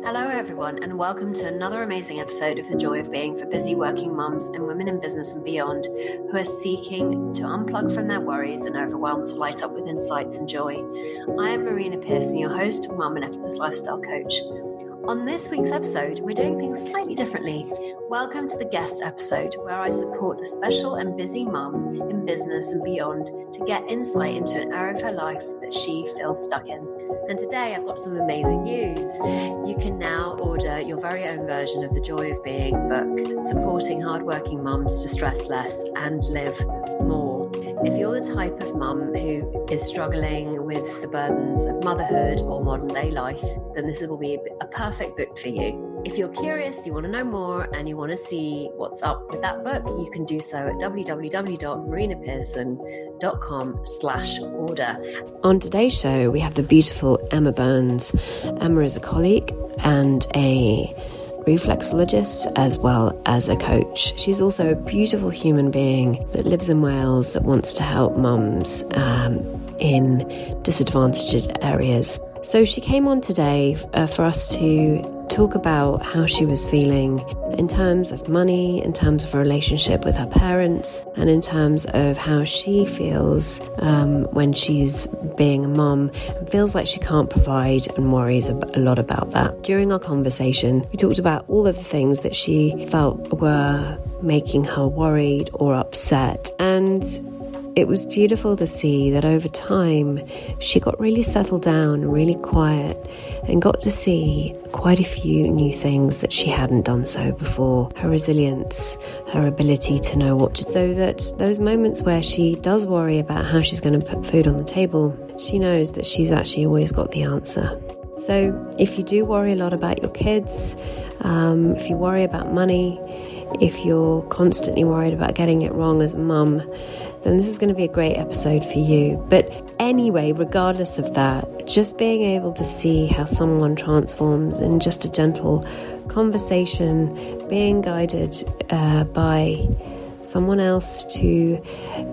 Hello, everyone, and welcome to another amazing episode of The Joy of Being for busy working mums and women in business and beyond who are seeking to unplug from their worries and overwhelm to light up with insights and joy. I am Marina Pearson, your host, mum and effortless lifestyle coach. On this week's episode, we're doing things slightly differently. Welcome to the guest episode, where I support a special and busy mum in business and beyond to get insight into an area of her life that she feels stuck in. And today I've got some amazing news. You can now order your very own version of the Joy of Being book, supporting hardworking mums to stress less and live more. If you're the type of mum who is struggling with the burdens of motherhood or modern day life, then this will be a perfect book for you. If you're curious, you want to know more, and you want to see what's up with that book, you can do so at www.marinapearson.com slash order. On today's show, we have the beautiful Emma Burns. Emma is a colleague and a reflexologist as well as a coach. She's also a beautiful human being that lives in Wales that wants to help mums um, in disadvantaged areas. So she came on today uh, for us to talk about how she was feeling in terms of money, in terms of a relationship with her parents, and in terms of how she feels um, when she's being a mum feels like she can't provide and worries a lot about that. During our conversation, we talked about all of the things that she felt were making her worried or upset. And it was beautiful to see that over time she got really settled down, really quiet, and got to see quite a few new things that she hadn't done so before. Her resilience, her ability to know what to do. so that those moments where she does worry about how she's going to put food on the table, she knows that she's actually always got the answer. So if you do worry a lot about your kids, um, if you worry about money, if you're constantly worried about getting it wrong as a mum, then this is going to be a great episode for you. But anyway, regardless of that, just being able to see how someone transforms in just a gentle conversation, being guided uh, by someone else to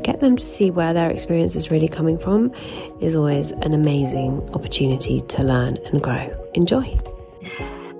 get them to see where their experience is really coming from is always an amazing opportunity to learn and grow. Enjoy.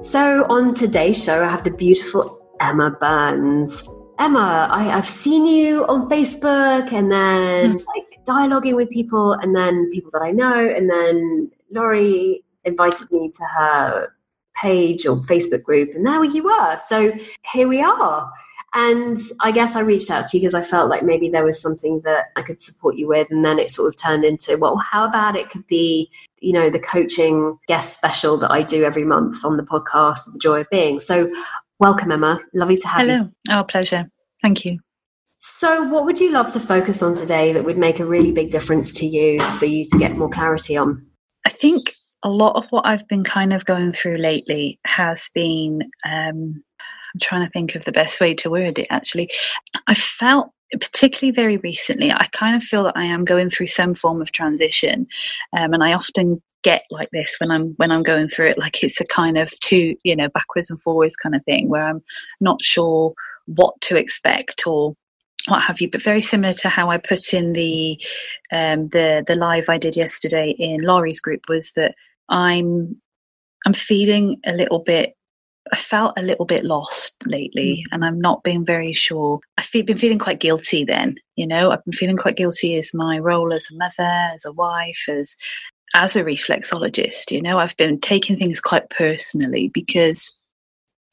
So, on today's show, I have the beautiful Emma Burns. Emma, I, have seen you on Facebook and then hmm. like dialoguing with people and then people that I know. And then Laurie invited me to her page or Facebook group, and there you were. So here we are. And I guess I reached out to you because I felt like maybe there was something that I could support you with. And then it sort of turned into, well, how about it could be, you know, the coaching guest special that I do every month on the podcast, The Joy of Being. So Welcome, Emma. Lovely to have Hello. you. Hello. Oh, pleasure. Thank you. So, what would you love to focus on today that would make a really big difference to you for you to get more clarity on? I think a lot of what I've been kind of going through lately has been um, I'm trying to think of the best way to word it actually. I felt particularly very recently, I kind of feel that I am going through some form of transition, um, and I often get like this when I'm when I'm going through it. Like it's a kind of two, you know, backwards and forwards kind of thing where I'm not sure what to expect or what have you. But very similar to how I put in the um, the the live I did yesterday in Laurie's group was that I'm I'm feeling a little bit felt a little bit lost lately mm. and I'm not being very sure. I've been feeling quite guilty then, you know, I've been feeling quite guilty as my role as a mother, as a wife, as as a reflexologist, you know, I've been taking things quite personally because,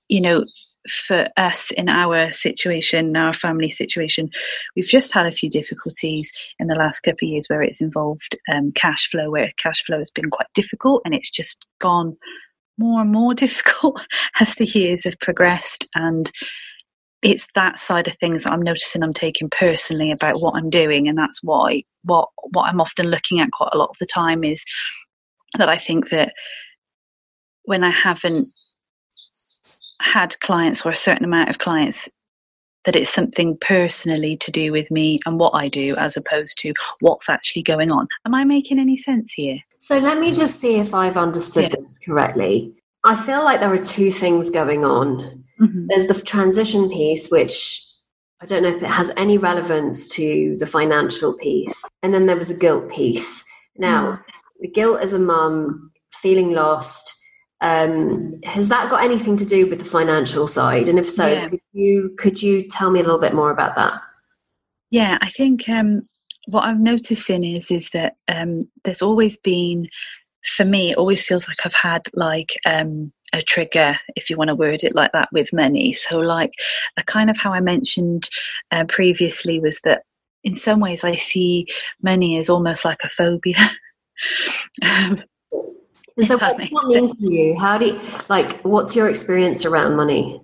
you know, for us in our situation, our family situation, we've just had a few difficulties in the last couple of years where it's involved um, cash flow, where cash flow has been quite difficult and it's just gone more and more difficult as the years have progressed. And it's that side of things that I'm noticing I'm taking personally about what I'm doing, and that's why what what I'm often looking at quite a lot of the time is that I think that when I haven't had clients or a certain amount of clients that it's something personally to do with me and what I do as opposed to what's actually going on. Am I making any sense here? So let me just see if I've understood yeah. this correctly. I feel like there are two things going on. Mm-hmm. There's the transition piece, which I don't know if it has any relevance to the financial piece. And then there was a guilt piece. Now, mm. the guilt as a mum, feeling lost, Um, has that got anything to do with the financial side? And if so, yeah. could you could you tell me a little bit more about that? Yeah, I think um, what I'm noticing is is that um, there's always been, for me, it always feels like I've had like um, a trigger, if you want to word it like that, with money. So, like, a kind of how I mentioned uh, previously was that in some ways I see money as almost like a phobia. um, so, what does that mean to you? How do you like? What's your experience around money?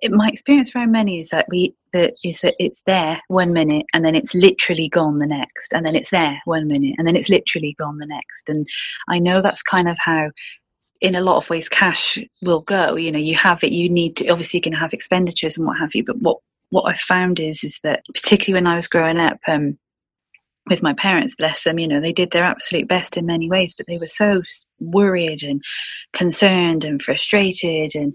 It, my experience around money is that we that is that it's there one minute and then it's literally gone the next, and then it's there one minute and then it's literally gone the next. And I know that's kind of how in a lot of ways cash will go you know you have it you need to obviously you can have expenditures and what have you but what what i found is is that particularly when i was growing up um, with my parents bless them you know they did their absolute best in many ways but they were so worried and concerned and frustrated and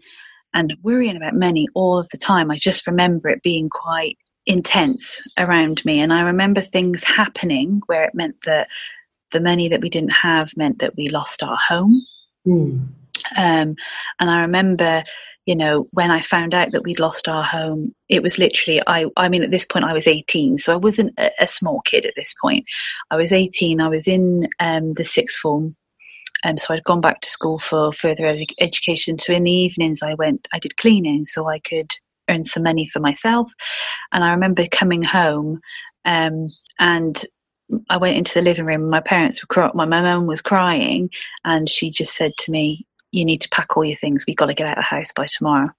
and worrying about money all of the time. I just remember it being quite intense around me. And i remember things happening where it meant that the money that we didn't have meant that we lost our home. Mm. Um, and I remember, you know, when I found out that we'd lost our home, it was literally, I, I mean, at this point I was 18, so I wasn't a, a small kid at this point. I was 18, I was in um, the sixth form. Um, so I'd gone back to school for further ed- education. So in the evenings, I went, I did cleaning so I could earn some money for myself. And I remember coming home um, and I went into the living room. My parents were. My mum was crying, and she just said to me, "You need to pack all your things. We've got to get out of the house by tomorrow."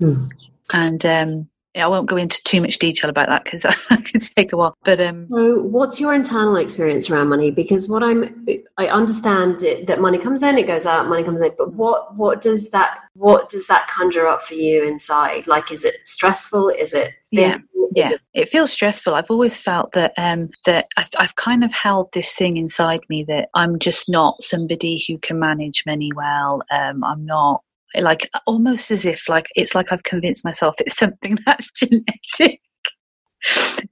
Mm. And um, I won't go into too much detail about that because that could take a while. But um, so, what's your internal experience around money? Because what I'm, I understand it, that money comes in, it goes out, money comes in. But what, what does that, what does that conjure up for you inside? Like, is it stressful? Is it? Yeah, yeah. It-, it feels stressful. I've always felt that um, that I've, I've kind of held this thing inside me that I'm just not somebody who can manage money well. Um, I'm not like almost as if like it's like I've convinced myself it's something that's genetic.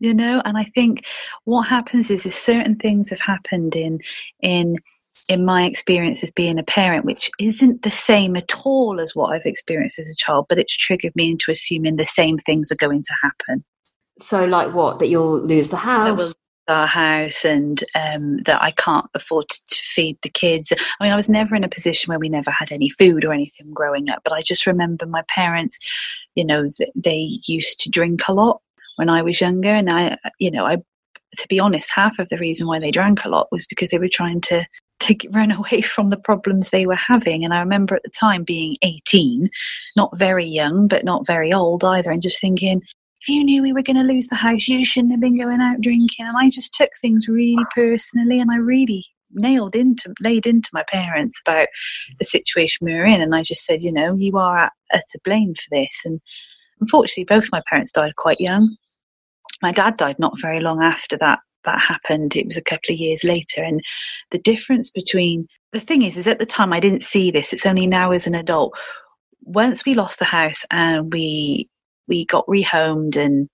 you know, and I think what happens is is certain things have happened in in in my experience as being a parent, which isn't the same at all as what I've experienced as a child, but it's triggered me into assuming the same things are going to happen. So, like what? That you'll lose the house? Our house and um, that I can't afford to, feed the kids. I mean, I was never in a position where we never had any food or anything growing up, but I just remember my parents, you know, they used to drink a lot when I was younger. And I, you know, I, to be honest, half of the reason why they drank a lot was because they were trying to to run away from the problems they were having. And I remember at the time being 18, not very young, but not very old either, and just thinking, if you knew we were going to lose the house, you shouldn't have been going out drinking. And I just took things really personally and I really nailed into, laid into my parents about the situation we were in. And I just said, you know, you are at, at to blame for this. And unfortunately, both my parents died quite young. My dad died not very long after that that happened. It was a couple of years later. And the difference between the thing is, is at the time I didn't see this. It's only now as an adult. Once we lost the house and we we got rehomed and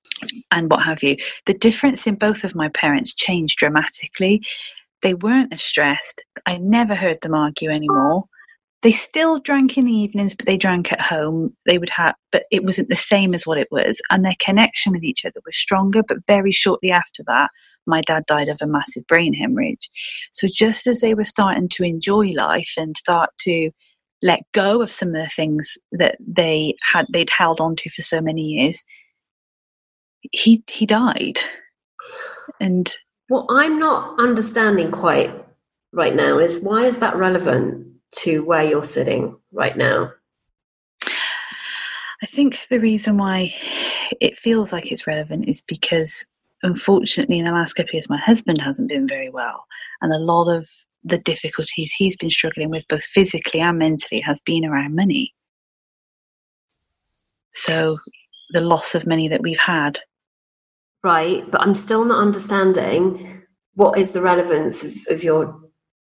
and what have you. The difference in both of my parents changed dramatically. They weren't as stressed. I never heard them argue anymore. They still drank in the evenings but they drank at home. They would have but it wasn't the same as what it was. And their connection with each other was stronger but very shortly after that my dad died of a massive brain hemorrhage. So just as they were starting to enjoy life and start to let go of some of the things that they had they'd held onto for so many years. He he died. And what i'm not understanding quite right now is why is that relevant to where you're sitting right now? I think the reason why it feels like it's relevant is because unfortunately in the last couple of years my husband hasn't been very well. And a lot of the difficulties he's been struggling with, both physically and mentally, has been around money. So the loss of money that we've had. Right, but I'm still not understanding what is the relevance of, of your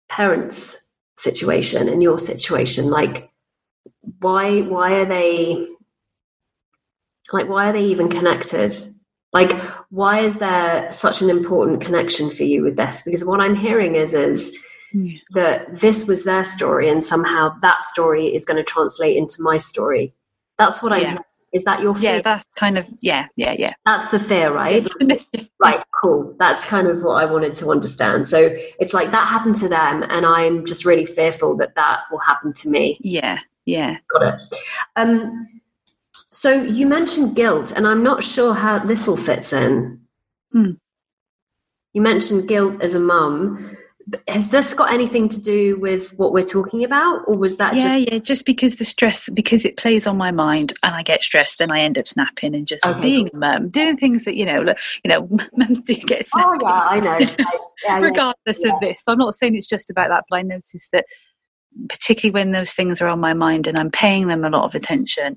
parents' situation and your situation. Like, why why are they like why are they even connected? Like, why is there such an important connection for you with this? Because what I'm hearing is is mm. that this was their story and somehow that story is going to translate into my story. That's what yeah. I is that your fear? Yeah, that's kind of yeah, yeah, yeah. That's the fear, right? right, cool. That's kind of what I wanted to understand. So it's like that happened to them, and I'm just really fearful that that will happen to me. Yeah, yeah. Got it. Um, so you mentioned guilt, and I'm not sure how this all fits in. Hmm. You mentioned guilt as a mum has this got anything to do with what we're talking about or was that yeah just... yeah just because the stress because it plays on my mind and i get stressed then i end up snapping and just okay. being a mum doing things that you know you know mums do get oh, snappy. oh yeah i know yeah, regardless yeah. of this so i'm not saying it's just about that but i notice that particularly when those things are on my mind and i'm paying them a lot of attention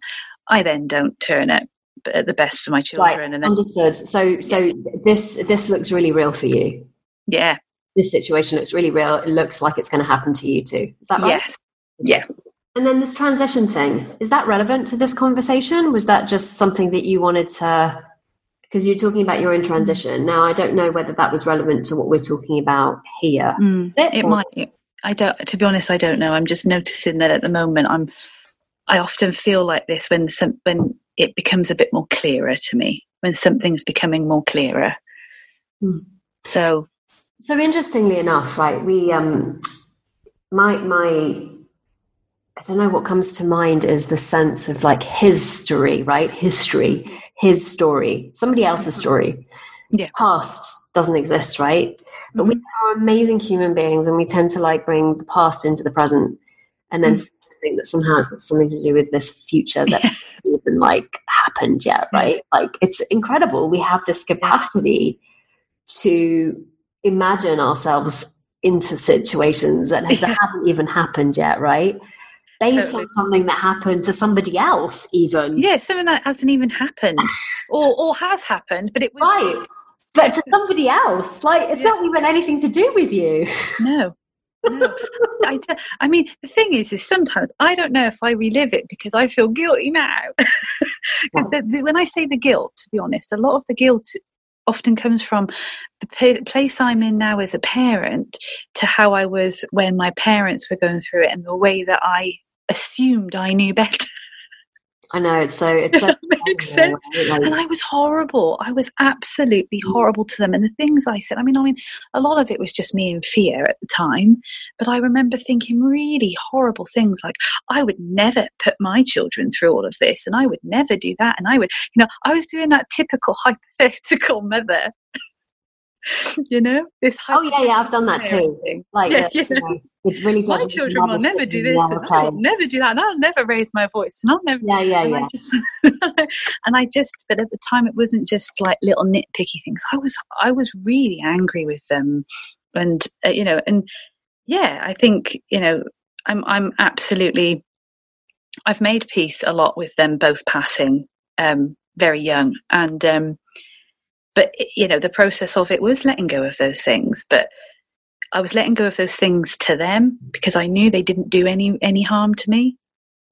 i then don't turn it at the best for my children right. and then, understood so so this this looks really real for you yeah this situation looks really real. It looks like it's going to happen to you too. Is that right? Yes. Yeah. And then this transition thing, is that relevant to this conversation? Was that just something that you wanted to, because you're talking about your own transition. Now, I don't know whether that was relevant to what we're talking about here. Mm, it, it might. I don't, to be honest, I don't know. I'm just noticing that at the moment I'm, I often feel like this when some, when it becomes a bit more clearer to me, when something's becoming more clearer. Mm. So so interestingly enough, right, we um my my I don't know what comes to mind is the sense of like history, right? History, his story, somebody else's story. Yeah. Past doesn't exist, right? But mm-hmm. we are amazing human beings and we tend to like bring the past into the present and then mm-hmm. think that somehow it's got something to do with this future that yeah. even like happened yet, right? Like it's incredible. We have this capacity to imagine ourselves into situations that haven't even happened yet, right? Based totally. on something that happened to somebody else, even. Yeah, something that hasn't even happened or, or has happened, but it was. Right. But to somebody else. Like, it's yeah. not even anything to do with you. No. no. I, I mean, the thing is, is sometimes I don't know if I relive it because I feel guilty now. Because when I say the guilt, to be honest, a lot of the guilt often comes from the place I'm in now as a parent to how I was when my parents were going through it and the way that I assumed I knew better. I know it's so it's so makes sense. Like, and I was horrible. I was absolutely mm. horrible to them. And the things I said, I mean, I mean, a lot of it was just me in fear at the time. But I remember thinking really horrible things like, I would never put my children through all of this, and I would never do that. And I would, you know, I was doing that typical hypothetical mother you know? This oh yeah yeah i've done that too. like yeah, yeah. You know, really my children will never do this and I will never do that and i'll never raise my voice and i'll never yeah yeah and yeah. I just, and i just but at the time it wasn't just like little nitpicky things. I was i was really angry with them and uh, you know and yeah i think you know i'm i'm absolutely i've made peace a lot with them both passing um very young and um but you know the process of it was letting go of those things but i was letting go of those things to them because i knew they didn't do any any harm to me.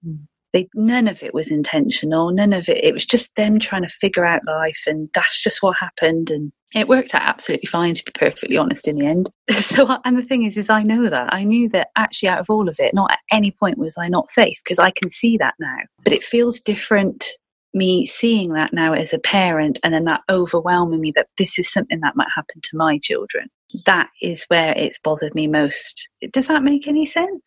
Mm. they none of it was intentional. None of it it was just them trying to figure out life and that's just what happened and it worked out absolutely fine to be perfectly honest in the end. So and the thing is is i know that. I knew that actually out of all of it not at any point was i not safe because i can see that now. But it feels different me seeing that now as a parent and then that overwhelming me that this is something that might happen to my children that is where it's bothered me most does that make any sense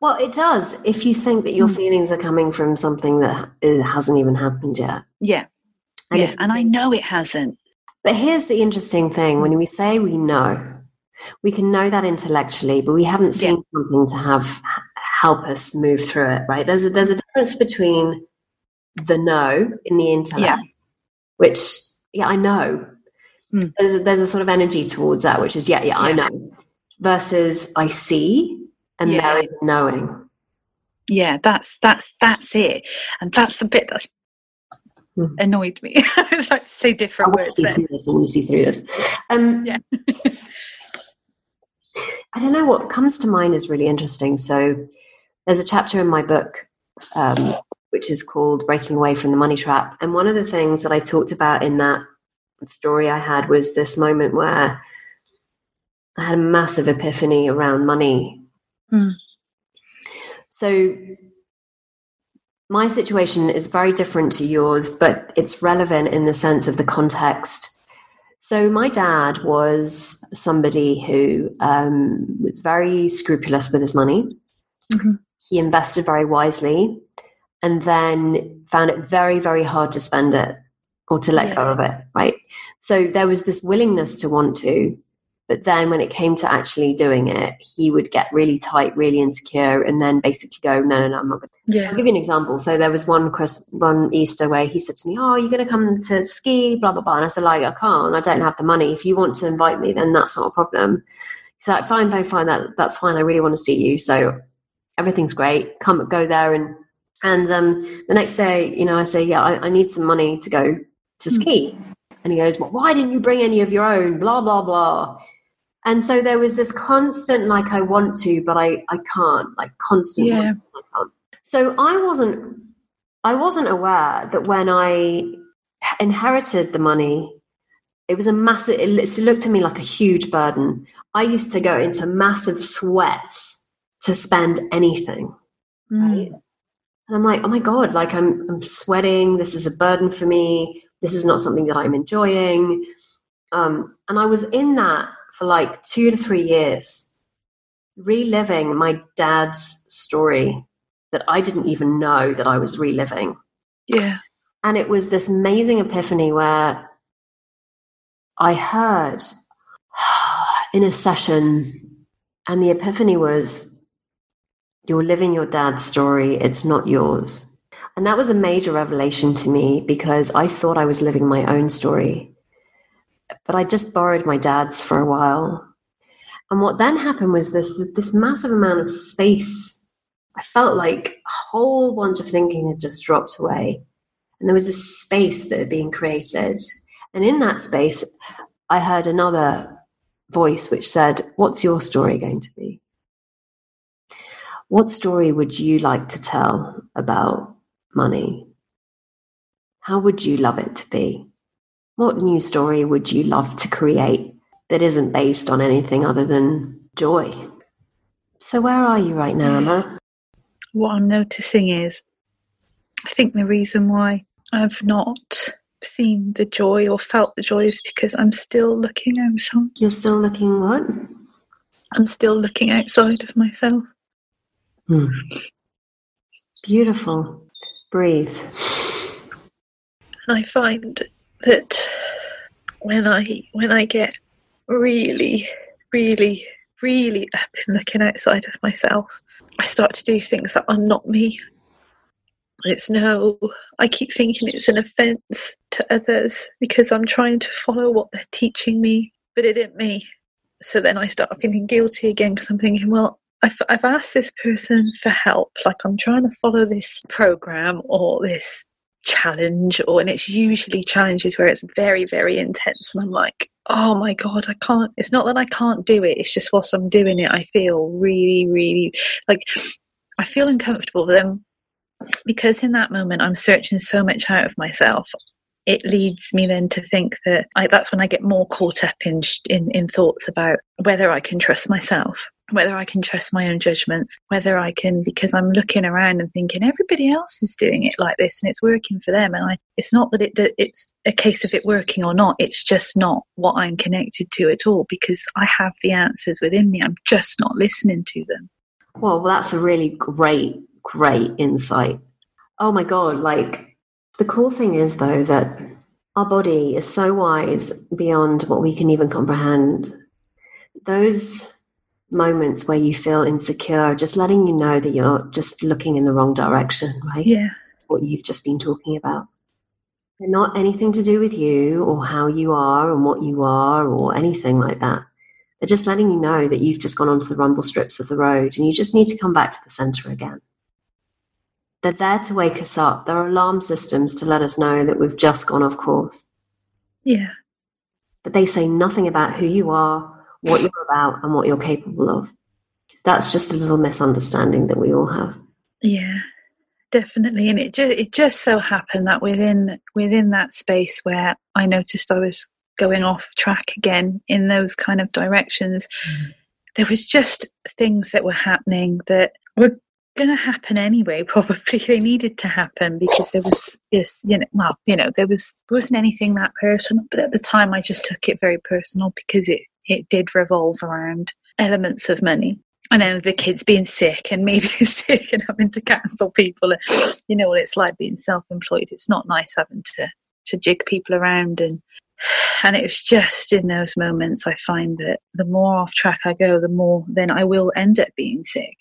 well it does if you think that your mm. feelings are coming from something that hasn't even happened yet yeah and, yeah. and i know it hasn't but here's the interesting thing when we say we know we can know that intellectually but we haven't seen yeah. something to have help us move through it right there's a there's a difference between the know in the intellect, yeah. which yeah, I know. Mm. There's a, there's a sort of energy towards that, which is yeah, yeah, yeah. I know, versus I see, and yeah. there is knowing. Yeah, that's that's that's it, and that's the bit that's mm. annoyed me. I was like say different words. See through this, I want to see through this. Um, yeah. I don't know what comes to mind is really interesting. So there's a chapter in my book um, which is called Breaking Away from the Money Trap. And one of the things that I talked about in that story I had was this moment where I had a massive epiphany around money. Mm. So my situation is very different to yours, but it's relevant in the sense of the context. So my dad was somebody who um, was very scrupulous with his money. Mm-hmm. He invested very wisely, and then found it very, very hard to spend it or to let yeah. go of it. Right. So there was this willingness to want to, but then when it came to actually doing it, he would get really tight, really insecure, and then basically go, no, no, no, I'm not going to. Yeah. So I'll give you an example. So there was one Chris, one Easter where he said to me, oh, you're going to come to ski, blah, blah, blah. And I said, like, I can't. I don't have the money. If you want to invite me, then that's not a problem. He's like, fine, fine, fine. That, that's fine. I really want to see you. So everything's great. Come, go there. And, and um, the next day, you know, I say, yeah, I, I need some money to go to hmm. ski. And he goes, well, why didn't you bring any of your own? Blah, blah, blah. And so there was this constant, like, I want to, but I, I can't, like, constant. Yeah. I can't. So I wasn't, I wasn't aware that when I inherited the money, it was a massive, it looked to me like a huge burden. I used to go into massive sweats to spend anything. Mm. And I'm like, oh my God, like I'm, I'm sweating. This is a burden for me. This is not something that I'm enjoying. Um, and I was in that for like two to three years, reliving my dad's story that I didn't even know that I was reliving. Yeah. And it was this amazing epiphany where I heard in a session, and the epiphany was you're living your dad's story, it's not yours. And that was a major revelation to me because I thought I was living my own story but I just borrowed my dad's for a while. And what then happened was this this massive amount of space. I felt like a whole bunch of thinking had just dropped away. And there was this space that had been created. And in that space, I heard another voice which said, What's your story going to be? What story would you like to tell about money? How would you love it to be? What new story would you love to create that isn't based on anything other than joy? So, where are you right now, Emma? What I'm noticing is, I think the reason why I've not seen the joy or felt the joy is because I'm still looking outside. You're still looking what? I'm still looking outside of myself. Hmm. Beautiful. Breathe. And I find that when I when I get really, really, really up and looking outside of myself, I start to do things that are not me. It's no, I keep thinking it's an offence to others because I'm trying to follow what they're teaching me, but it isn't me. So then I start feeling guilty again because I'm thinking, well, I've, I've asked this person for help. Like I'm trying to follow this program or this challenge or and it's usually challenges where it's very very intense and i'm like oh my god i can't it's not that i can't do it it's just whilst i'm doing it i feel really really like i feel uncomfortable then because in that moment i'm searching so much out of myself it leads me then to think that I, that's when I get more caught up in, in in thoughts about whether I can trust myself whether I can trust my own judgments, whether I can, because I'm looking around and thinking everybody else is doing it like this and it's working for them. And I, it's not that it, it's a case of it working or not. It's just not what I'm connected to at all because I have the answers within me. I'm just not listening to them. Well, that's a really great, great insight. Oh my God. Like the cool thing is though that our body is so wise beyond what we can even comprehend. Those moments where you feel insecure, just letting you know that you're just looking in the wrong direction, right? Yeah. What you've just been talking about. They're not anything to do with you or how you are and what you are or anything like that. They're just letting you know that you've just gone onto the rumble strips of the road and you just need to come back to the center again. They're there to wake us up. There are alarm systems to let us know that we've just gone off course. Yeah. But they say nothing about who you are what you're about and what you're capable of. That's just a little misunderstanding that we all have. Yeah, definitely. And it just it just so happened that within within that space where I noticed I was going off track again in those kind of directions. Mm. There was just things that were happening that were going to happen anyway. Probably they needed to happen because there was this, you know, well, you know, there was there wasn't anything that personal, but at the time I just took it very personal because it it did revolve around elements of money. I know the kids being sick and me being sick and having to cancel people. You know what it's like being self-employed. It's not nice having to to jig people around and and it was just in those moments I find that the more off track I go, the more then I will end up being sick.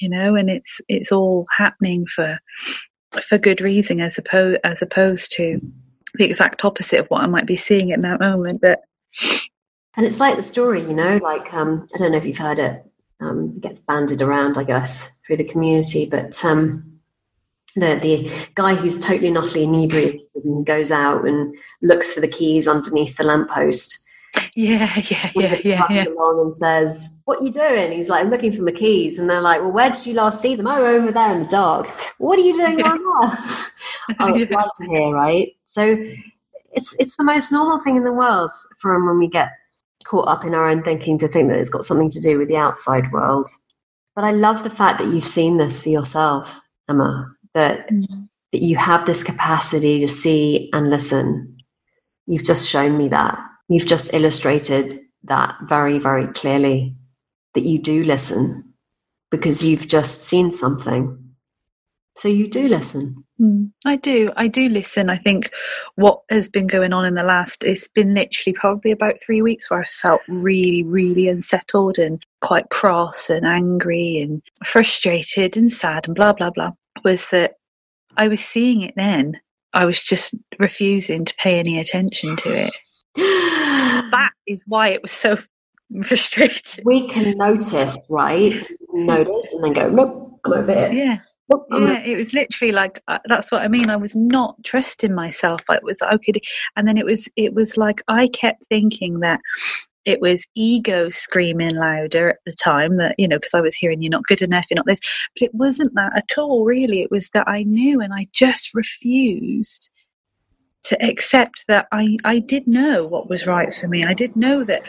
You know, and it's it's all happening for for good reason as opposed as opposed to the exact opposite of what I might be seeing in that moment. But and it's like the story, you know, like um, I don't know if you've heard it. Um, it gets banded around, I guess, through the community. But um, the the guy who's totally utterly inebriated and goes out and looks for the keys underneath the lamppost. Yeah, yeah, yeah, yeah, yeah. along and says, "What are you doing?" He's like, "I'm looking for my keys." And they're like, "Well, where did you last see them?" Oh, over there in the dark. What are you doing yeah. there? oh, it's yeah. light here, right? So it's it's the most normal thing in the world from when we get caught up in our own thinking to think that it's got something to do with the outside world. But I love the fact that you've seen this for yourself, Emma, that, mm-hmm. that you have this capacity to see and listen. You've just shown me that. You've just illustrated that very, very clearly that you do listen because you've just seen something. So you do listen. Mm, I do. I do listen. I think what has been going on in the last, it's been literally probably about three weeks where I felt really, really unsettled and quite cross and angry and frustrated and sad and blah, blah, blah. Was that I was seeing it then. I was just refusing to pay any attention to it. that is why it was so frustrating. We can notice, right? Notice and then go, nope, I'm over here. Yeah yeah, it was literally like uh, that's what I mean. I was not trusting myself. I was okay, and then it was it was like I kept thinking that it was ego screaming louder at the time that you know because I was hearing you're not good enough, you're not this, but it wasn't that at all. Really, it was that I knew and I just refused to accept that I I did know what was right for me. I did know that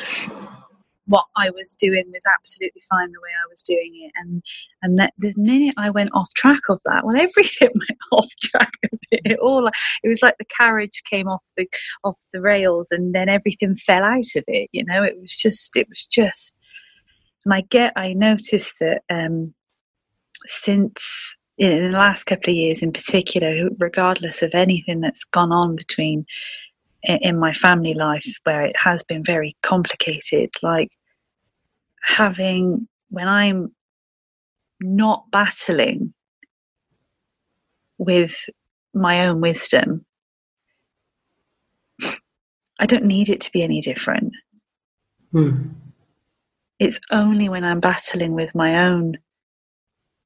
what I was doing was absolutely fine the way I was doing it. And and that the minute I went off track of that, well, everything went off track of it. it all it was like the carriage came off the off the rails, and then everything fell out of it. You know, it was just it was just. And I get I noticed that um, since in the last couple of years, in particular, regardless of anything that's gone on between in my family life where it has been very complicated like having when I'm not battling with my own wisdom, I don't need it to be any different. Hmm. It's only when I'm battling with my own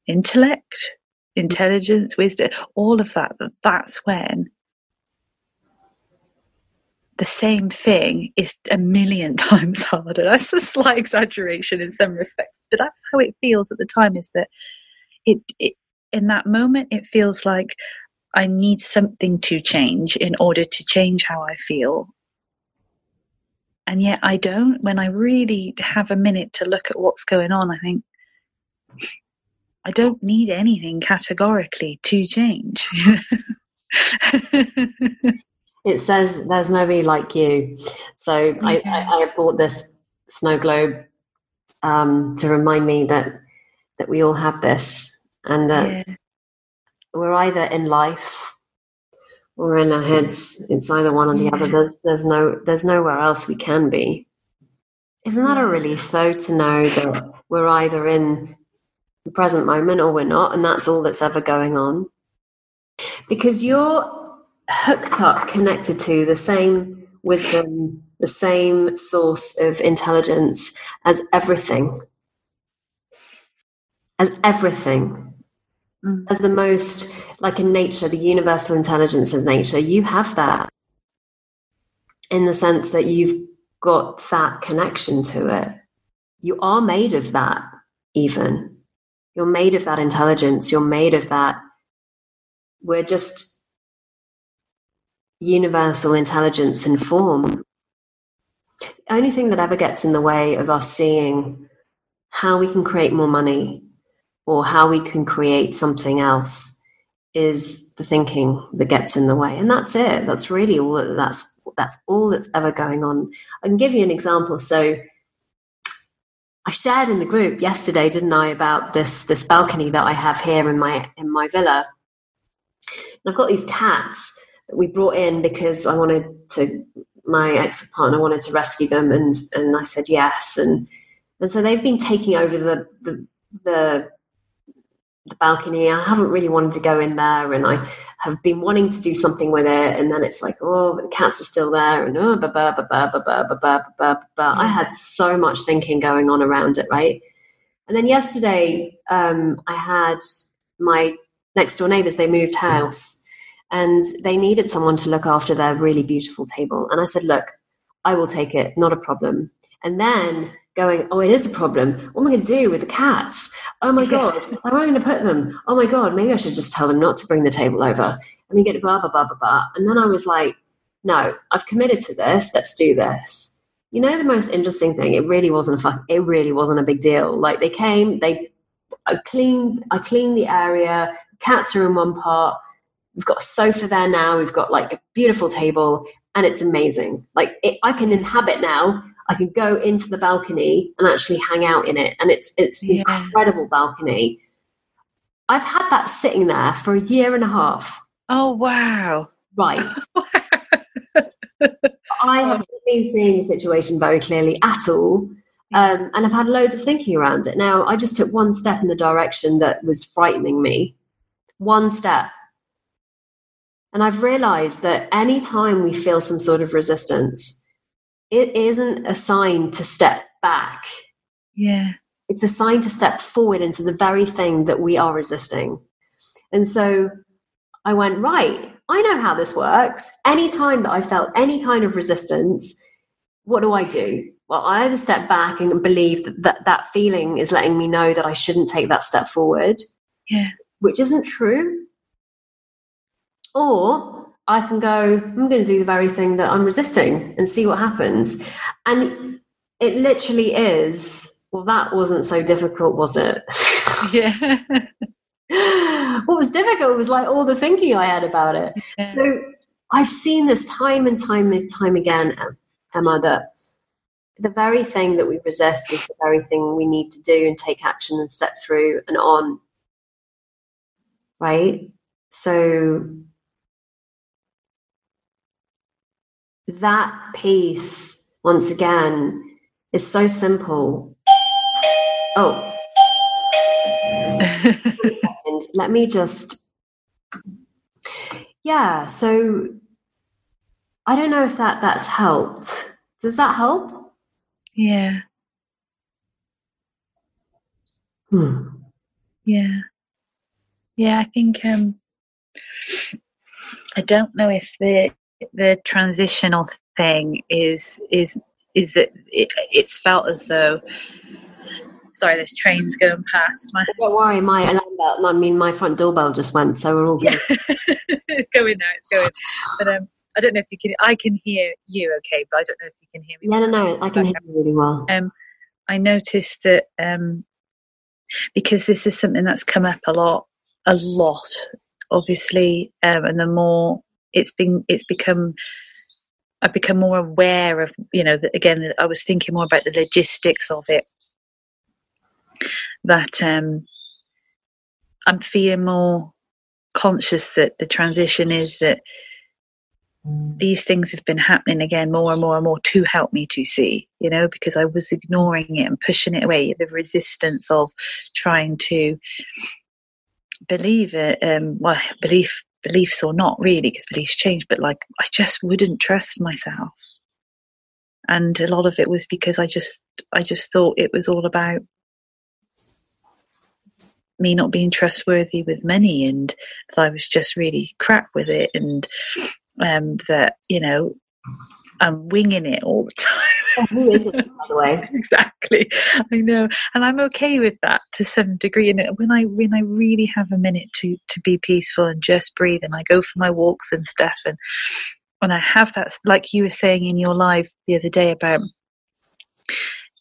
intellect, intelligence, wisdom, all of that, that that's when the same thing is a million times harder. That's a slight exaggeration in some respects, but that's how it feels at the time. Is that it, it in that moment it feels like I need something to change in order to change how I feel. And yet I don't. When I really have a minute to look at what's going on, I think I don't need anything categorically to change. It says there's nobody like you. So okay. I, I, I, bought this snow globe um, to remind me that that we all have this, and that yeah. we're either in life or in our heads. It's either one or the yeah. other. There's there's no there's nowhere else we can be. Isn't that a relief though to know that we're either in the present moment or we're not, and that's all that's ever going on? Because you're hooked up, connected to the same wisdom, the same source of intelligence as everything. As everything. Mm. As the most, like in nature, the universal intelligence of nature, you have that in the sense that you've got that connection to it. You are made of that, even. You're made of that intelligence. You're made of that. We're just universal intelligence and form. the only thing that ever gets in the way of us seeing how we can create more money or how we can create something else is the thinking that gets in the way. And that's it. That's really all that, that's that's all that's ever going on. I can give you an example. So i shared in the group yesterday didn't i about this this balcony that i have here in my in my villa. And i've got these cats that we brought in because i wanted to my ex partner wanted to rescue them and and i said yes and and so they've been taking over the the, the the balcony. I haven't really wanted to go in there, and I have been wanting to do something with it. And then it's like, oh, the cats are still there, and oh, ba ba ba ba ba ba ba ba ba ba. I had so much thinking going on around it, right? And then yesterday, um, I had my next door neighbors. They moved house, and they needed someone to look after their really beautiful table. And I said, look, I will take it, not a problem. And then going, oh, it is a problem. What am I going to do with the cats? Oh my God, where am I going to put them? Oh my God, maybe I should just tell them not to bring the table over. And then get blah, blah, blah, blah, blah. And then I was like, no, I've committed to this. Let's do this. You know, the most interesting thing, it really wasn't a fuck, it really wasn't a big deal. Like they came, they, I cleaned, I cleaned the area. Cats are in one part. We've got a sofa there now. We've got like a beautiful table and it's amazing. Like it, I can inhabit now I can go into the balcony and actually hang out in it. And it's it's yeah. incredible balcony. I've had that sitting there for a year and a half. Oh wow. Right. I haven't been seeing the situation very clearly at all. Um, and I've had loads of thinking around it. Now, I just took one step in the direction that was frightening me. One step. And I've realized that any time we feel some sort of resistance, it isn't a sign to step back. Yeah. It's a sign to step forward into the very thing that we are resisting. And so I went, right, I know how this works. Anytime that I felt any kind of resistance, what do I do? Well, I either step back and believe that that, that feeling is letting me know that I shouldn't take that step forward, yeah. which isn't true. Or I can go, I'm going to do the very thing that I'm resisting and see what happens. And it literally is, well, that wasn't so difficult, was it? Yeah. what was difficult was like all the thinking I had about it. Yeah. So I've seen this time and time and time again, Emma, that the very thing that we resist is the very thing we need to do and take action and step through and on. Right? So that piece, once again, is so simple. Oh, a second. Let me just. Yeah, so I don't know if that that's helped. Does that help? Yeah. Hmm. Yeah. Yeah, I think um I don't know if the the transitional thing is is is that it, it's felt as though sorry this train's going past my don't worry my alarm bell i mean my front doorbell just went so we're all good. Yeah. it's going now it's going. But um i don't know if you can i can hear you okay but i don't know if you can hear me. No no no i can hear you really well. Um i noticed that um because this is something that's come up a lot a lot obviously um and the more it's been it's become I've become more aware of you know that again I was thinking more about the logistics of it. That um I'm feeling more conscious that the transition is that these things have been happening again more and more and more to help me to see, you know, because I was ignoring it and pushing it away, the resistance of trying to believe it, um, well, belief beliefs or not really because beliefs change but like i just wouldn't trust myself. And a lot of it was because i just i just thought it was all about me not being trustworthy with money and that i was just really crap with it and um, that you know i'm winging it all the time who isn't, by the way? exactly. I know, and I'm okay with that to some degree. And when I when I really have a minute to to be peaceful and just breathe, and I go for my walks and stuff, and when I have that, like you were saying in your live the other day about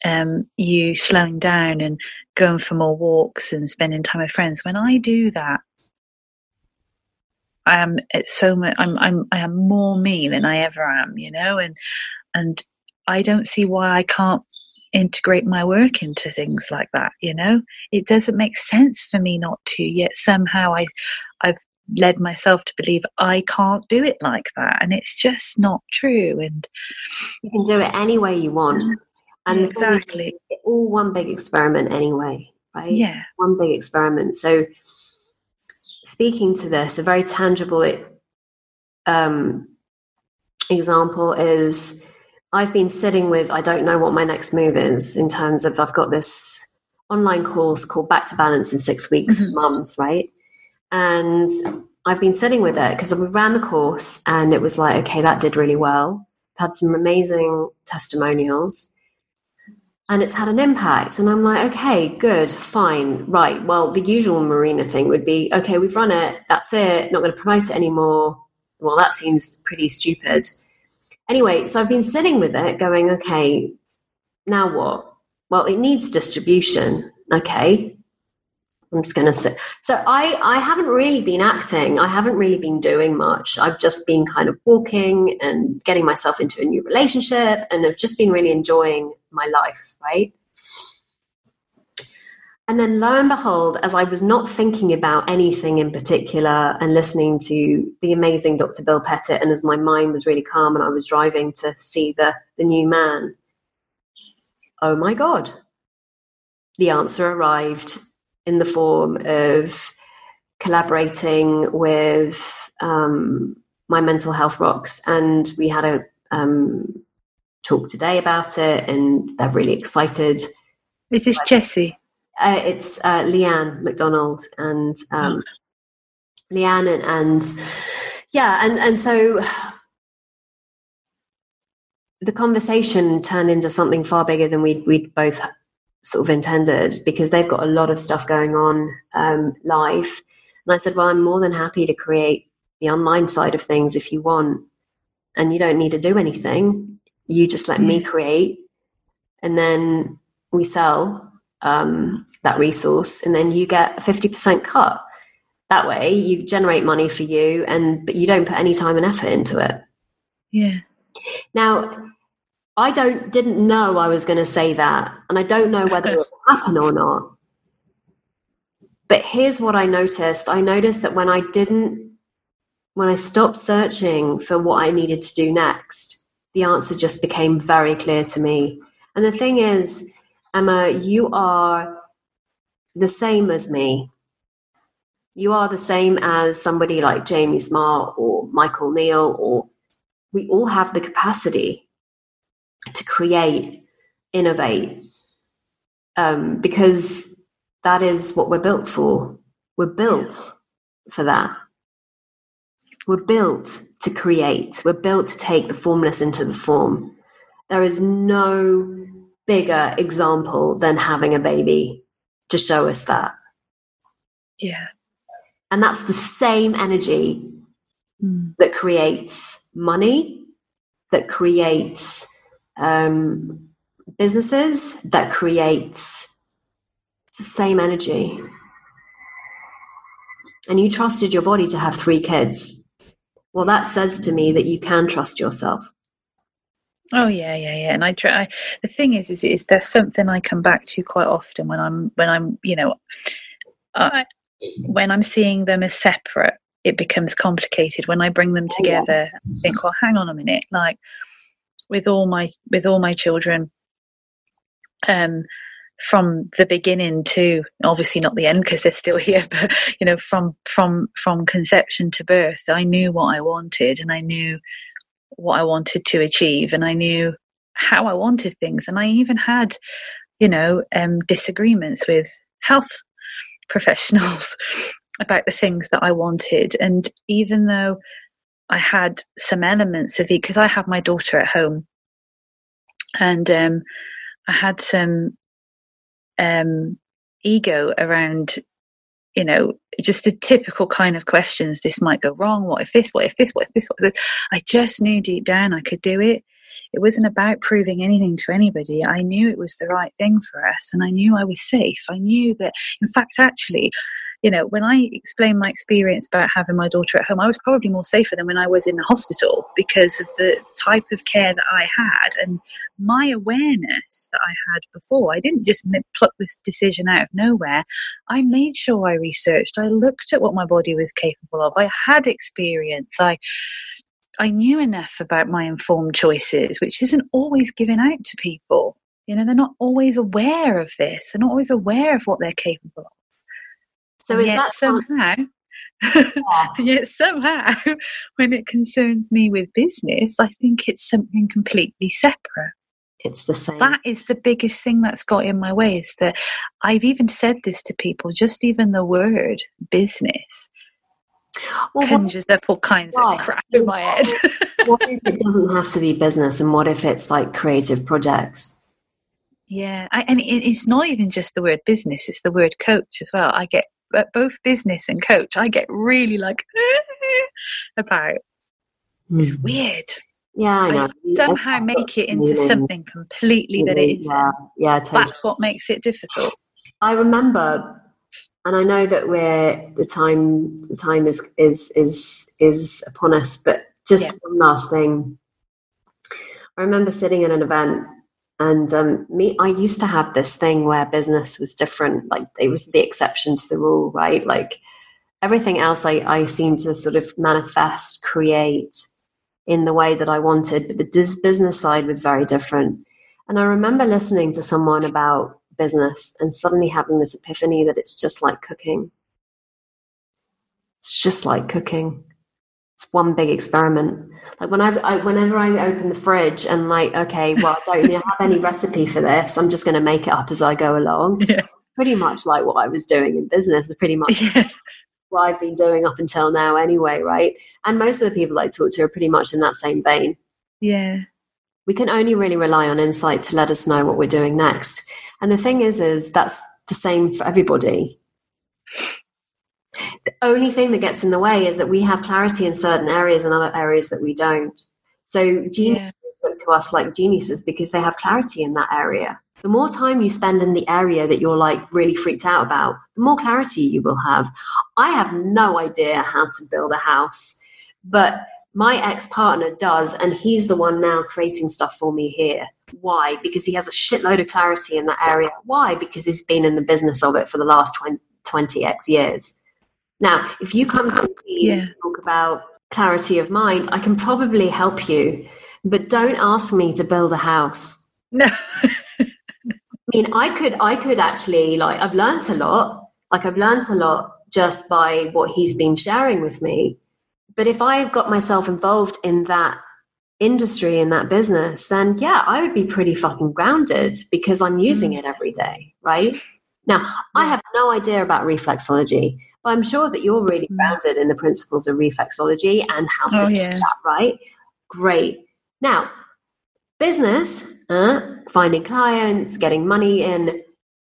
um, you slowing down and going for more walks and spending time with friends. When I do that, I am it's so much. I'm I'm I am more me than I ever am, you know, and and I don't see why I can't integrate my work into things like that. You know, it doesn't make sense for me not to. Yet somehow I I've led myself to believe I can't do it like that, and it's just not true. And you can do it any way you want. Mm. And exactly, all one big experiment anyway, right? Yeah, one big experiment. So, speaking to this, a very tangible um, example is I've been sitting with. I don't know what my next move is in terms of I've got this online course called Back to Balance in Six Weeks, mm-hmm. Mums, right? And I've been sitting with it because we ran the course and it was like, okay, that did really well. I've Had some amazing testimonials and it's had an impact. And I'm like, okay, good, fine, right. Well, the usual Marina thing would be, okay, we've run it, that's it, not going to promote it anymore. Well, that seems pretty stupid. Anyway, so I've been sitting with it going, okay, now what? Well, it needs distribution. Okay, I'm just going to say. So I, I haven't really been acting. I haven't really been doing much. I've just been kind of walking and getting myself into a new relationship and I've just been really enjoying my life, right? And then lo and behold, as I was not thinking about anything in particular and listening to the amazing Dr. Bill Pettit, and as my mind was really calm and I was driving to see the, the new man, oh my God, the answer arrived in the form of collaborating with um, my mental health rocks, and we had a um, talk today about it, and they're really excited. Is this Jessie? Uh, it's uh, Leanne McDonald and um. Leanne and, and yeah, and and so the conversation turned into something far bigger than we we'd both sort of intended because they've got a lot of stuff going on um, live. And I said, well, I'm more than happy to create the online side of things if you want. And you don't need to do anything. You just let me create. And then we sell um, that resource. And then you get a 50% cut. That way you generate money for you and but you don't put any time and effort into it. Yeah. Now, I don't didn't know I was going to say that, and I don't know whether it will happen or not. But here's what I noticed: I noticed that when I didn't, when I stopped searching for what I needed to do next, the answer just became very clear to me. And the thing is, Emma, you are the same as me. You are the same as somebody like Jamie Smart or Michael Neill, or we all have the capacity to create, innovate, um, because that is what we're built for. We're built for that. We're built to create. We're built to take the formless into the form. There is no bigger example than having a baby to show us that. Yeah. And that's the same energy mm. that creates money, that creates um, businesses that creates it's the same energy. And you trusted your body to have three kids. Well, that says to me that you can trust yourself. Oh yeah, yeah, yeah. And I try. I, The thing is, is, is there's something I come back to quite often when I'm when I'm you know, I, when I'm seeing them as separate, it becomes complicated. When I bring them together, oh, yeah. Think, well, hang on a minute, like with all my with all my children um from the beginning to obviously not the end because they're still here but you know from from from conception to birth i knew what i wanted and i knew what i wanted to achieve and i knew how i wanted things. And i even had you know um, disagreements with health professionals about the things that i wanted. And even though I had some elements of it because I have my daughter at home, and um, I had some um, ego around, you know, just the typical kind of questions. This might go wrong. What if this? What if this? What if this? What if this? I just knew deep down I could do it. it wasn't about proving anything to anybody. I knew it was the right thing for us and I knew I was safe. I knew that, in fact, actually, you know, when I explained my experience about having my daughter at home, I was probably more safer than when I was in the hospital because of the type of care that I had and my awareness that I had before. I didn't just pluck this decision out of nowhere. I made sure I researched. I looked at what my body was capable of. I had experience. I I knew enough about my informed choices, which isn't always given out to people. You know, they're not always aware of this. They're not always aware of what they're capable of. So is that somehow? Yeah. yet somehow, when it concerns me with business, I think it's something completely separate. It's the same. That is the biggest thing that's got in my way. Is that I've even said this to people. Just even the word business well, conjures up all kinds of crap in my head. what if it doesn't have to be business, and what if it's like creative projects? Yeah, I, and it, it's not even just the word business; it's the word coach as well. I get both business and coach, I get really like about. Mm. It's weird. Yeah, I know. I somehow make it into something completely that it isn't. Yeah, yeah totally. That's what makes it difficult. I remember, and I know that we're the time. The time is is is is upon us. But just yeah. one last thing. I remember sitting at an event and um, me, I used to have this thing where business was different. Like it was the exception to the rule, right? Like everything else, I, I seemed to sort of manifest, create in the way that I wanted. But the business side was very different. And I remember listening to someone about business and suddenly having this epiphany that it's just like cooking. It's just like cooking it's one big experiment. Like when I've, I, whenever I open the fridge and like, okay, well, I don't have any recipe for this. I'm just going to make it up as I go along. Yeah. Pretty much like what I was doing in business is pretty much yeah. what I've been doing up until now anyway, right? And most of the people I talk to are pretty much in that same vein. Yeah. We can only really rely on insight to let us know what we're doing next. And the thing is, is that's the same for everybody. The only thing that gets in the way is that we have clarity in certain areas and other areas that we don't. So geniuses yeah. look to us like geniuses because they have clarity in that area. The more time you spend in the area that you're like really freaked out about, the more clarity you will have. I have no idea how to build a house, but my ex partner does, and he's the one now creating stuff for me here. Why? Because he has a shitload of clarity in that area. Why? Because he's been in the business of it for the last 20, 20x years. Now, if you come to me yeah. to talk about clarity of mind, I can probably help you, but don't ask me to build a house. No. I mean, I could, I could actually like, I've learned a lot. Like, I've learned a lot just by what he's been sharing with me. But if I got myself involved in that industry in that business, then yeah, I would be pretty fucking grounded because I'm using mm. it every day, right? Now, I have no idea about reflexology. But I'm sure that you're really mm. grounded in the principles of reflexology and how to oh, do yeah. that right. Great. Now, business, uh, finding clients, getting money in,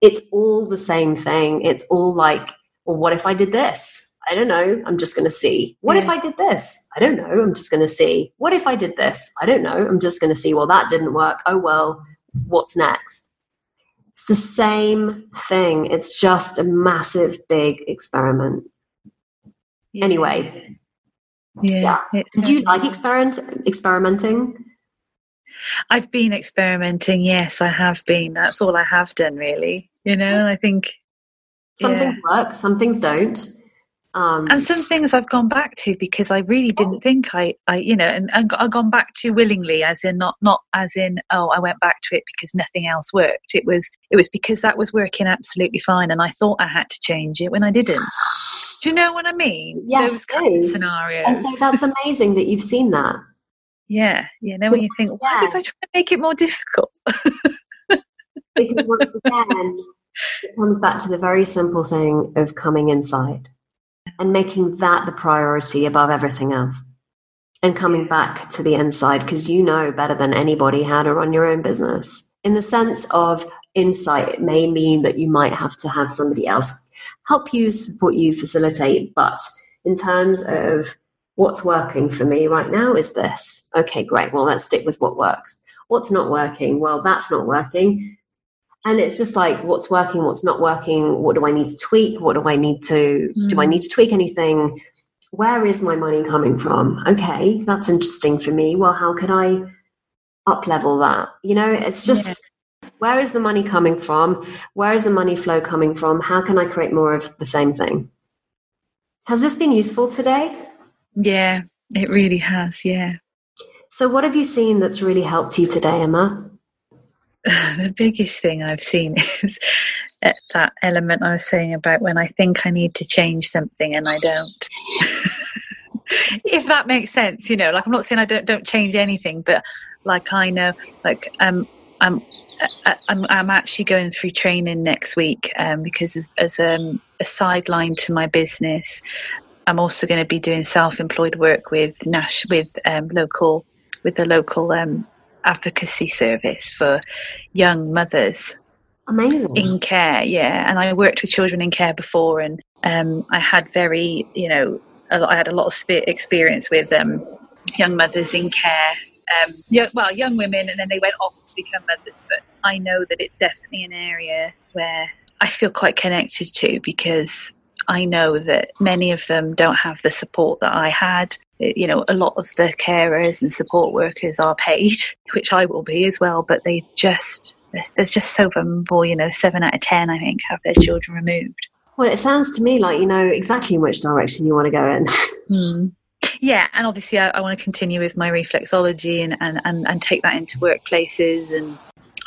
it's all the same thing. It's all like, well, what if I did this? I don't know. I'm just going to see. What yeah. if I did this? I don't know. I'm just going to see. What if I did this? I don't know. I'm just going to see. Well, that didn't work. Oh, well, what's next? It's the same thing. It's just a massive, big experiment. Yeah. Anyway. Yeah. yeah. Do you like experiment experimenting? I've been experimenting. Yes, I have been. That's all I have done, really. You know, I think some yeah. things work, some things don't. Um, and some things I've gone back to because I really didn't think I, I you know, and, and I've gone back to willingly, as in not not as in oh I went back to it because nothing else worked. It was it was because that was working absolutely fine, and I thought I had to change it when I didn't. Do you know what I mean? Yes, those kind of scenarios. And so that's amazing that you've seen that. Yeah, yeah. Now when you think, why was I trying to make it more difficult? because once again, it comes back to the very simple thing of coming inside and making that the priority above everything else and coming back to the inside because you know better than anybody how to run your own business. In the sense of insight, it may mean that you might have to have somebody else help you, support you, facilitate. But in terms of what's working for me right now is this. Okay, great. Well, let's stick with what works. what's not working? Well, that's not working. And it's just like, what's working, what's not working? What do I need to tweak? What do I need to, mm. do I mm. need to tweak anything? Where is my money coming from? Okay, that's interesting for me. Well, how can I up level that? You know, it's just, yeah. where is the money coming from? Where is the money flow coming from? How can I create more of the same thing? Has this been useful today? Yeah, it really has. Yeah. So, what have you seen that's really helped you today, Emma? the biggest thing I've seen is that element I was saying about when I think I need to change something and I don't. if that makes sense, you know, like I'm not saying I don't don't change anything, but like I know, like um, I'm uh, I'm, I'm actually going through training next week um, because as, as um, a sideline to my business, I'm also going to be doing self-employed work with Nash with um, local with the local um, advocacy service for young mothers. Amazing. In care, yeah. And I worked with children in care before, and um, I had very, you know, I had a lot of experience with um, young mothers in care. Um, young, well, young women, and then they went off to become mothers. But I know that it's definitely an area where I feel quite connected to because I know that many of them don't have the support that I had you know, a lot of the carers and support workers are paid, which I will be as well, but they just, there's just so vulnerable, you know, seven out of 10, I think, have their children removed. Well, it sounds to me like you know exactly in which direction you want to go in. mm. Yeah, and obviously I, I, want to continue with my reflexology and, and, and, and take that into workplaces. And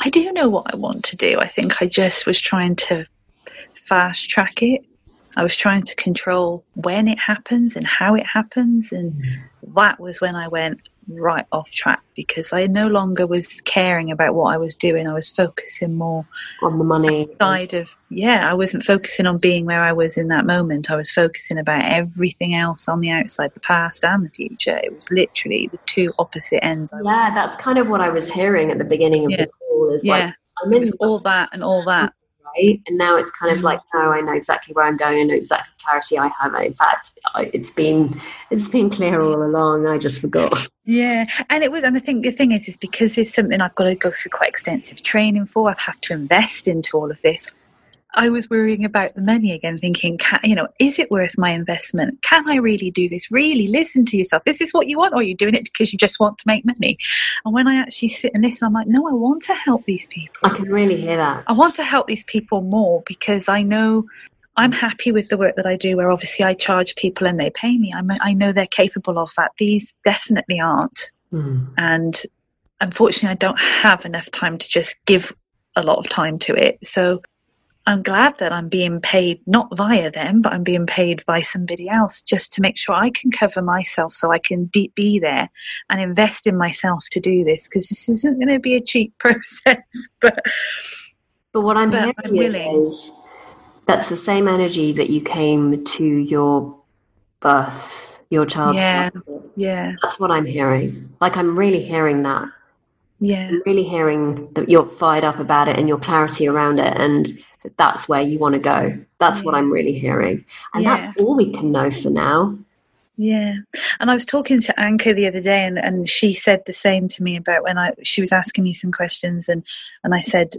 I do know what I want to do. I think I just was trying to fast track it I was trying to control when it happens and how it happens. And mm. that was when I went right off track because I no longer was caring about what I was doing. I was focusing more on the money side of, yeah, I wasn't focusing on being where I was in that moment. I was focusing about everything else on the outside, the past and the future. It was literally the two opposite ends. I yeah, that's kind of what I was hearing at the beginning of yeah. the call is yeah. like, I'm in all that and all that right? And now it's kind of mm-hmm. like, no, I know exactly where I'm going. I know exactly clarity I have. In fact, it's been it's been clear all along. I just forgot. Yeah, and it was, and I think the thing is, is because it's something I've got to go through quite extensive training for. I've had to invest into all of this. I was worrying about the money again, thinking, can, you know, is it worth my investment? Can I really do this? Really listen to yourself. Is this what you want? Or are you doing it because you just want to make money? And when I actually sit and listen, I'm like, no, I want to help these people. I can really hear that. I want to help these people more because I know I'm happy with the work that I do, where obviously I charge people and they pay me. I'm, I know they're capable of that. These definitely aren't. Mm. And unfortunately, I don't have enough time to just give a lot of time to it. So I'm glad that I'm being paid not via them, but I'm being paid by somebody else just to make sure I can cover myself so I can be there and invest in myself to do this because this isn't going to be a cheap process. but but what I'm but hearing I'm is that's the same energy that you came to your birth, your child's yeah, birth. Yeah, that's what I'm hearing. Like I'm really hearing that. Yeah, I'm really hearing that you're fired up about it and your clarity around it and that that's where you want to go. That's yeah. what I'm really hearing. And yeah. that's all we can know for now. Yeah. And I was talking to Anka the other day and, and she said the same to me about when I she was asking me some questions and, and I said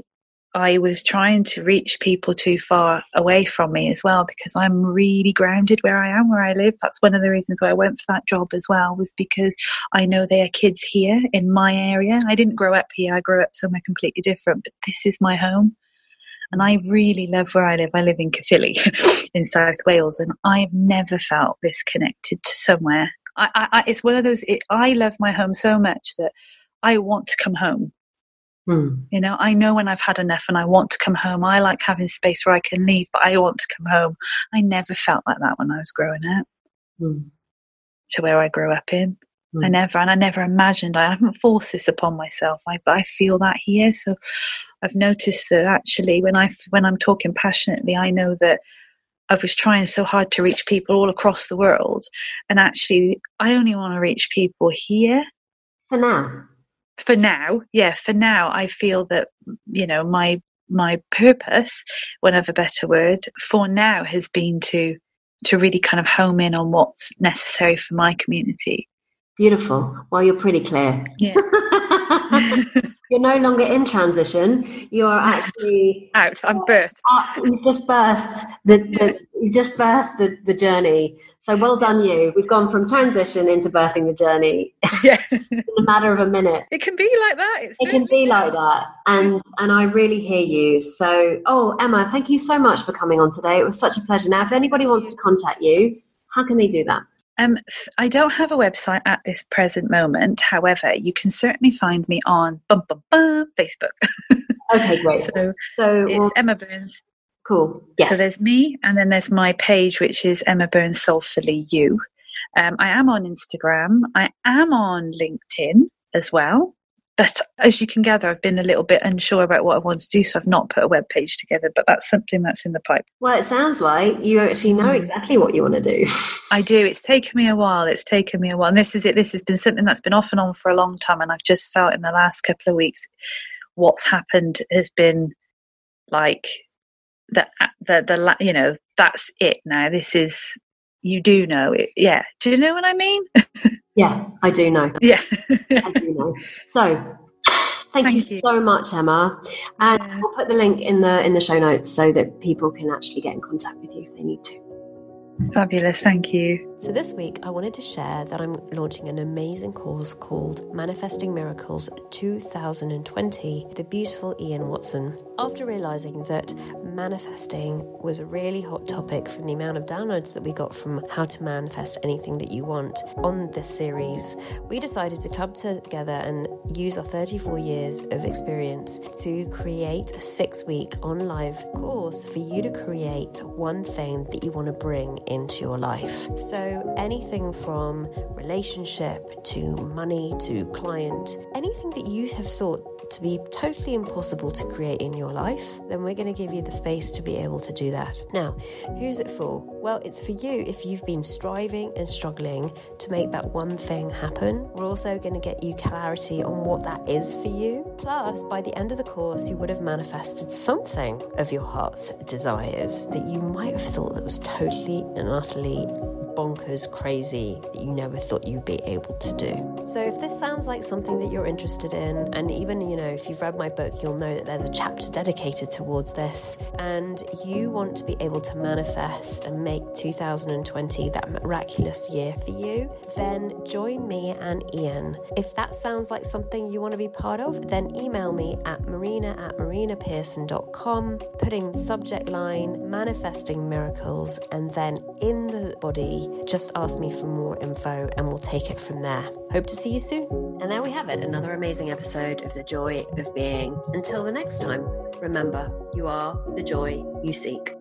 I was trying to reach people too far away from me as well because I'm really grounded where I am, where I live. That's one of the reasons why I went for that job as well, was because I know there are kids here in my area. I didn't grow up here, I grew up somewhere completely different, but this is my home. And I really love where I live. I live in Caerphilly in South Wales, and I've never felt this connected to somewhere. I, I, it's one of those, it, I love my home so much that I want to come home. Hmm. You know, I know when I've had enough and I want to come home. I like having space where I can leave, but I want to come home. I never felt like that when I was growing up. Hmm. To where I grew up in. I hmm. never, and I never imagined. I haven't forced this upon myself. I, I feel that here. So I've noticed that actually when I when I'm talking passionately, I know that I was trying so hard to reach people all across the world, and actually I only want to reach people here for now. For now, yeah, for now, I feel that you know my my purpose, whatever better word, for now has been to to really kind of home in on what's necessary for my community. Beautiful. Well, you're pretty clear. Yeah. you're no longer in transition. You are actually out. I'm birthed. Uh, you just birthed the, the you just birthed the, the journey. So well done, you. We've gone from transition into birthing the journey. Yeah, in a matter of a minute. It can be like that. It's it can be like that, and and I really hear you. So, oh Emma, thank you so much for coming on today. It was such a pleasure. Now, if anybody wants to contact you, how can they do that? Um, I don't have a website at this present moment. However, you can certainly find me on bum, bum, bum, Facebook. Okay, great. so, so it's well, Emma Burns. Cool. Yes. So there's me, and then there's my page, which is Emma Burns Soulfully You. Um, I am on Instagram. I am on LinkedIn as well. But as you can gather, I've been a little bit unsure about what I want to do, so I've not put a web page together. But that's something that's in the pipe. Well, it sounds like you actually know mm. exactly what you want to do. I do. It's taken me a while. It's taken me a while, and this is it. This has been something that's been off and on for a long time, and I've just felt in the last couple of weeks what's happened has been like the the the you know that's it now. This is you do know it. Yeah. Do you know what I mean? Yeah, I do know. Yeah. I do know. So thank, thank you, you, so much, Emma. And yeah. we'll put the link in the in the show notes so that people can actually get in contact with you if they need to. Fabulous, thank you. So, this week I wanted to share that I'm launching an amazing course called Manifesting Miracles 2020, with the beautiful Ian Watson. After realizing that manifesting was a really hot topic from the amount of downloads that we got from How to Manifest Anything That You Want on this series, we decided to club together and use our 34 years of experience to create a six week on live course for you to create one thing that you want to bring into your life. So, anything from relationship to money to client, anything that you have thought to be totally impossible to create in your life, then we're going to give you the space to be able to do that. Now, who's it for? Well, it's for you if you've been striving and struggling to make that one thing happen. We're also going to get you clarity on what that is for you. Plus, by the end of the course, you would have manifested something of your heart's desires that you might have thought that was totally and utterly bonkers crazy that you never thought you'd be able to do. So if this sounds like something that you're interested in, and even, you know, if you've read my book, you'll know that there's a chapter dedicated towards this, and you want to be able to manifest and make 2020 that miraculous year for you, then join me and Ian. If that sounds like something you want to be part of, then email me at marina at marinapearson.com, putting subject line manifesting miracles, and then in the body just ask me for more info and we'll take it from there. Hope to see you soon. And there we have it, another amazing episode of The Joy of Being. Until the next time, remember, you are the joy you seek.